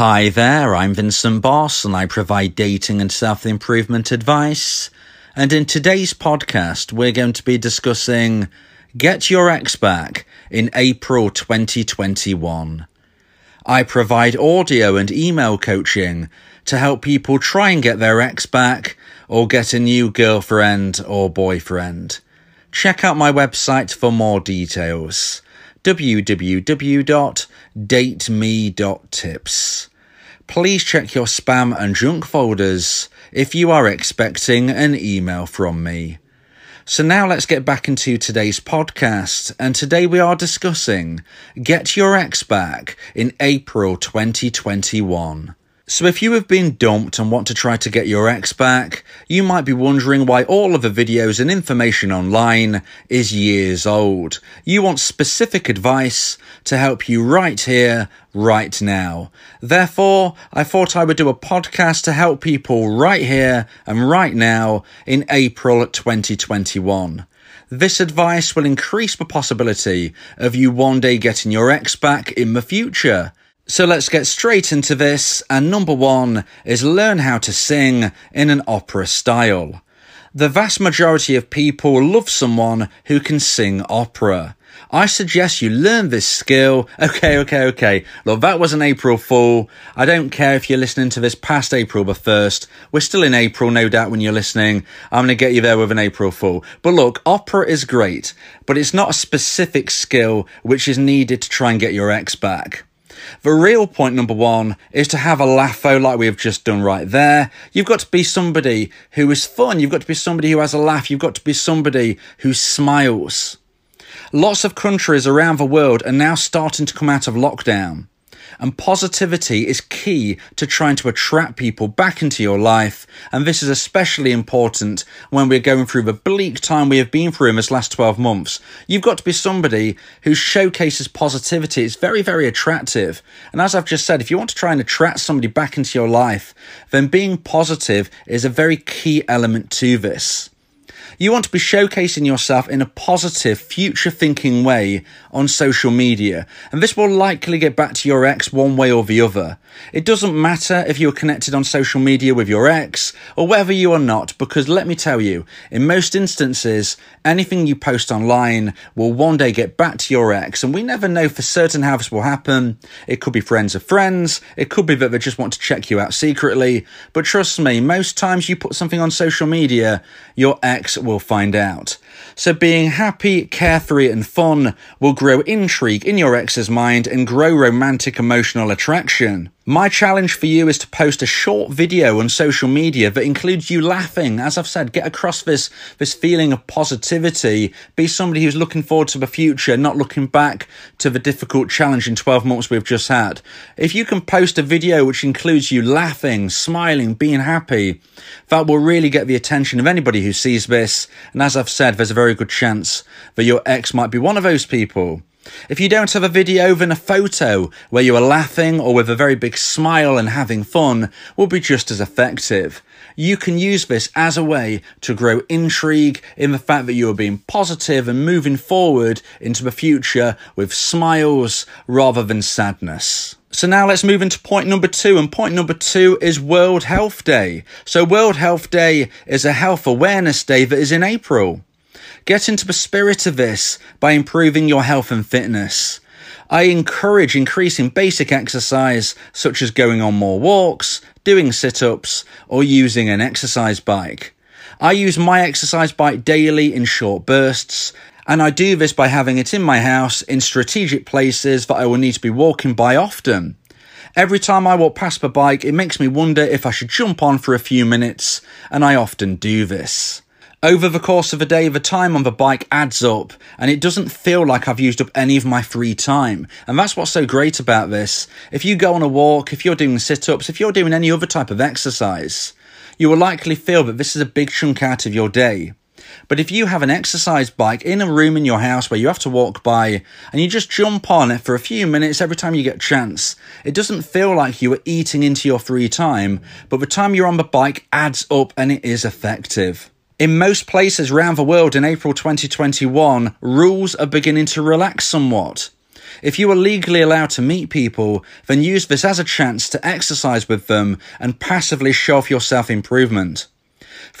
Hi there, I'm Vincent Boss and I provide dating and self improvement advice. And in today's podcast, we're going to be discussing Get Your Ex Back in April 2021. I provide audio and email coaching to help people try and get their ex back or get a new girlfriend or boyfriend. Check out my website for more details www.dateme.tips. Please check your spam and junk folders if you are expecting an email from me. So now let's get back into today's podcast. And today we are discussing Get Your Ex Back in April 2021. So, if you have been dumped and want to try to get your ex back, you might be wondering why all of the videos and information online is years old. You want specific advice to help you right here, right now. Therefore, I thought I would do a podcast to help people right here and right now in April 2021. This advice will increase the possibility of you one day getting your ex back in the future. So let's get straight into this. And number one is learn how to sing in an opera style. The vast majority of people love someone who can sing opera. I suggest you learn this skill. Okay, okay, okay. Look, that was an April Fool. I don't care if you're listening to this past April the 1st. We're still in April, no doubt, when you're listening. I'm going to get you there with an April Fool. But look, opera is great, but it's not a specific skill which is needed to try and get your ex back. The real point number one is to have a laugh though, like we have just done right there. You've got to be somebody who is fun. You've got to be somebody who has a laugh. You've got to be somebody who smiles. Lots of countries around the world are now starting to come out of lockdown. And positivity is key to trying to attract people back into your life. And this is especially important when we're going through the bleak time we have been through in this last 12 months. You've got to be somebody who showcases positivity. It's very, very attractive. And as I've just said, if you want to try and attract somebody back into your life, then being positive is a very key element to this. You want to be showcasing yourself in a positive, future thinking way on social media, and this will likely get back to your ex one way or the other. It doesn't matter if you're connected on social media with your ex or whether you are not, because let me tell you, in most instances, anything you post online will one day get back to your ex, and we never know for certain how this will happen. It could be friends of friends, it could be that they just want to check you out secretly, but trust me, most times you put something on social media, your ex will find out. So being happy, carefree, and fun will grow intrigue in your ex's mind and grow romantic emotional attraction. My challenge for you is to post a short video on social media that includes you laughing. As I've said, get across this, this feeling of positivity. Be somebody who's looking forward to the future, not looking back to the difficult, challenge in 12 months we've just had. If you can post a video which includes you laughing, smiling, being happy, that will really get the attention of anybody who sees this. And as I've said, there's a very good chance that your ex might be one of those people. If you don't have a video, then a photo where you are laughing or with a very big smile and having fun will be just as effective. You can use this as a way to grow intrigue in the fact that you are being positive and moving forward into the future with smiles rather than sadness. So now let's move into point number two. And point number two is World Health Day. So World Health Day is a health awareness day that is in April. Get into the spirit of this by improving your health and fitness. I encourage increasing basic exercise such as going on more walks, doing sit ups, or using an exercise bike. I use my exercise bike daily in short bursts, and I do this by having it in my house in strategic places that I will need to be walking by often. Every time I walk past the bike, it makes me wonder if I should jump on for a few minutes, and I often do this. Over the course of a day, the time on the bike adds up, and it doesn't feel like I've used up any of my free time. And that's what's so great about this. If you go on a walk, if you're doing sit ups, if you're doing any other type of exercise, you will likely feel that this is a big chunk out of your day. But if you have an exercise bike in a room in your house where you have to walk by and you just jump on it for a few minutes every time you get a chance, it doesn't feel like you are eating into your free time, but the time you're on the bike adds up and it is effective. In most places around the world in April 2021, rules are beginning to relax somewhat. If you are legally allowed to meet people, then use this as a chance to exercise with them and passively show off your self improvement.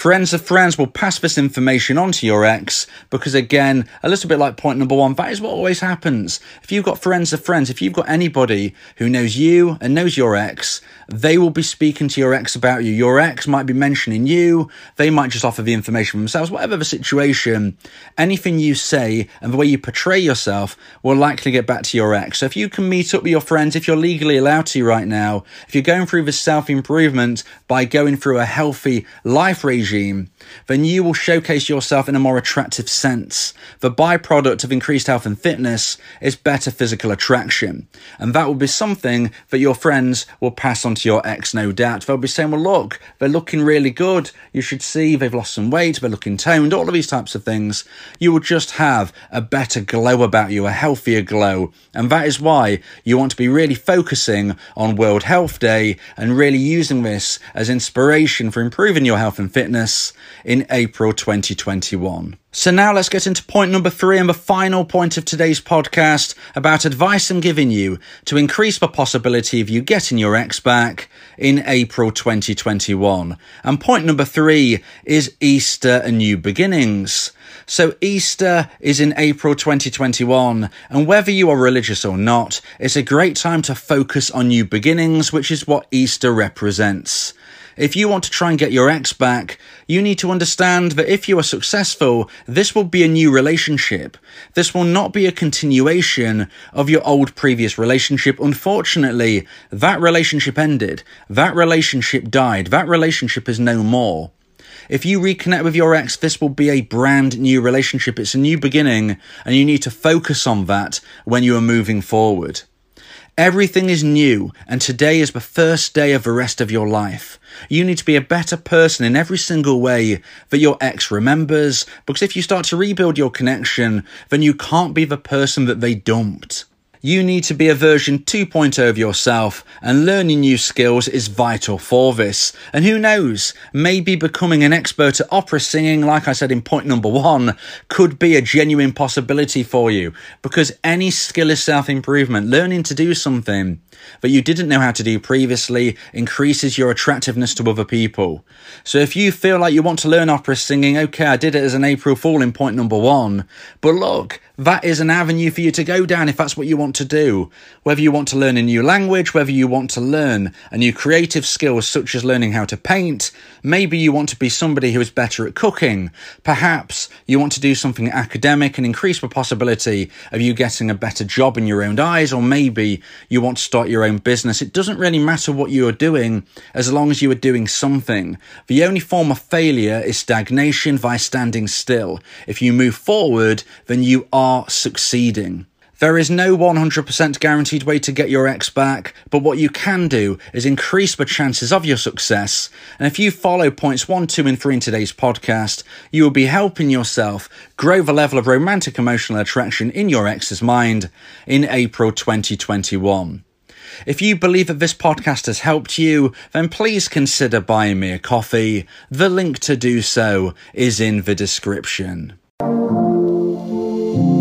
Friends of friends will pass this information on to your ex because, again, a little bit like point number one, that is what always happens. If you've got friends of friends, if you've got anybody who knows you and knows your ex, they will be speaking to your ex about you. Your ex might be mentioning you, they might just offer the information themselves, whatever the situation, anything you say and the way you portray yourself will likely get back to your ex. So if you can meet up with your friends, if you're legally allowed to right now, if you're going through this self improvement by going through a healthy life regime, regime then you will showcase yourself in a more attractive sense. The byproduct of increased health and fitness is better physical attraction. And that will be something that your friends will pass on to your ex, no doubt. They'll be saying, well, look, they're looking really good. You should see they've lost some weight, they're looking toned, all of these types of things. You will just have a better glow about you, a healthier glow. And that is why you want to be really focusing on World Health Day and really using this as inspiration for improving your health and fitness in April 2021. So now let's get into point number three and the final point of today's podcast about advice I'm giving you to increase the possibility of you getting your ex back in April 2021. And point number three is Easter and new beginnings. So Easter is in April 2021, and whether you are religious or not, it's a great time to focus on new beginnings, which is what Easter represents. If you want to try and get your ex back, you need to understand that if you are successful, this will be a new relationship. This will not be a continuation of your old previous relationship. Unfortunately, that relationship ended. That relationship died. That relationship is no more. If you reconnect with your ex, this will be a brand new relationship. It's a new beginning, and you need to focus on that when you are moving forward. Everything is new, and today is the first day of the rest of your life. You need to be a better person in every single way that your ex remembers, because if you start to rebuild your connection, then you can't be the person that they dumped. You need to be a version 2.0 of yourself, and learning new skills is vital for this. And who knows, maybe becoming an expert at opera singing, like I said in point number one, could be a genuine possibility for you. Because any skill is self improvement. Learning to do something that you didn't know how to do previously increases your attractiveness to other people. So if you feel like you want to learn opera singing, okay, I did it as an April Fool in point number one. But look, that is an avenue for you to go down if that's what you want to do. Whether you want to learn a new language, whether you want to learn a new creative skill such as learning how to paint, maybe you want to be somebody who is better at cooking. Perhaps you want to do something academic and increase the possibility of you getting a better job in your own eyes, or maybe you want to start your own business. It doesn't really matter what you are doing as long as you are doing something. The only form of failure is stagnation by standing still. If you move forward, then you are succeeding. There is no 100% guaranteed way to get your ex back, but what you can do is increase the chances of your success. And if you follow points 1, 2, and 3 in today's podcast, you will be helping yourself grow the level of romantic emotional attraction in your ex's mind in April 2021. If you believe that this podcast has helped you, then please consider buying me a coffee. The link to do so is in the description.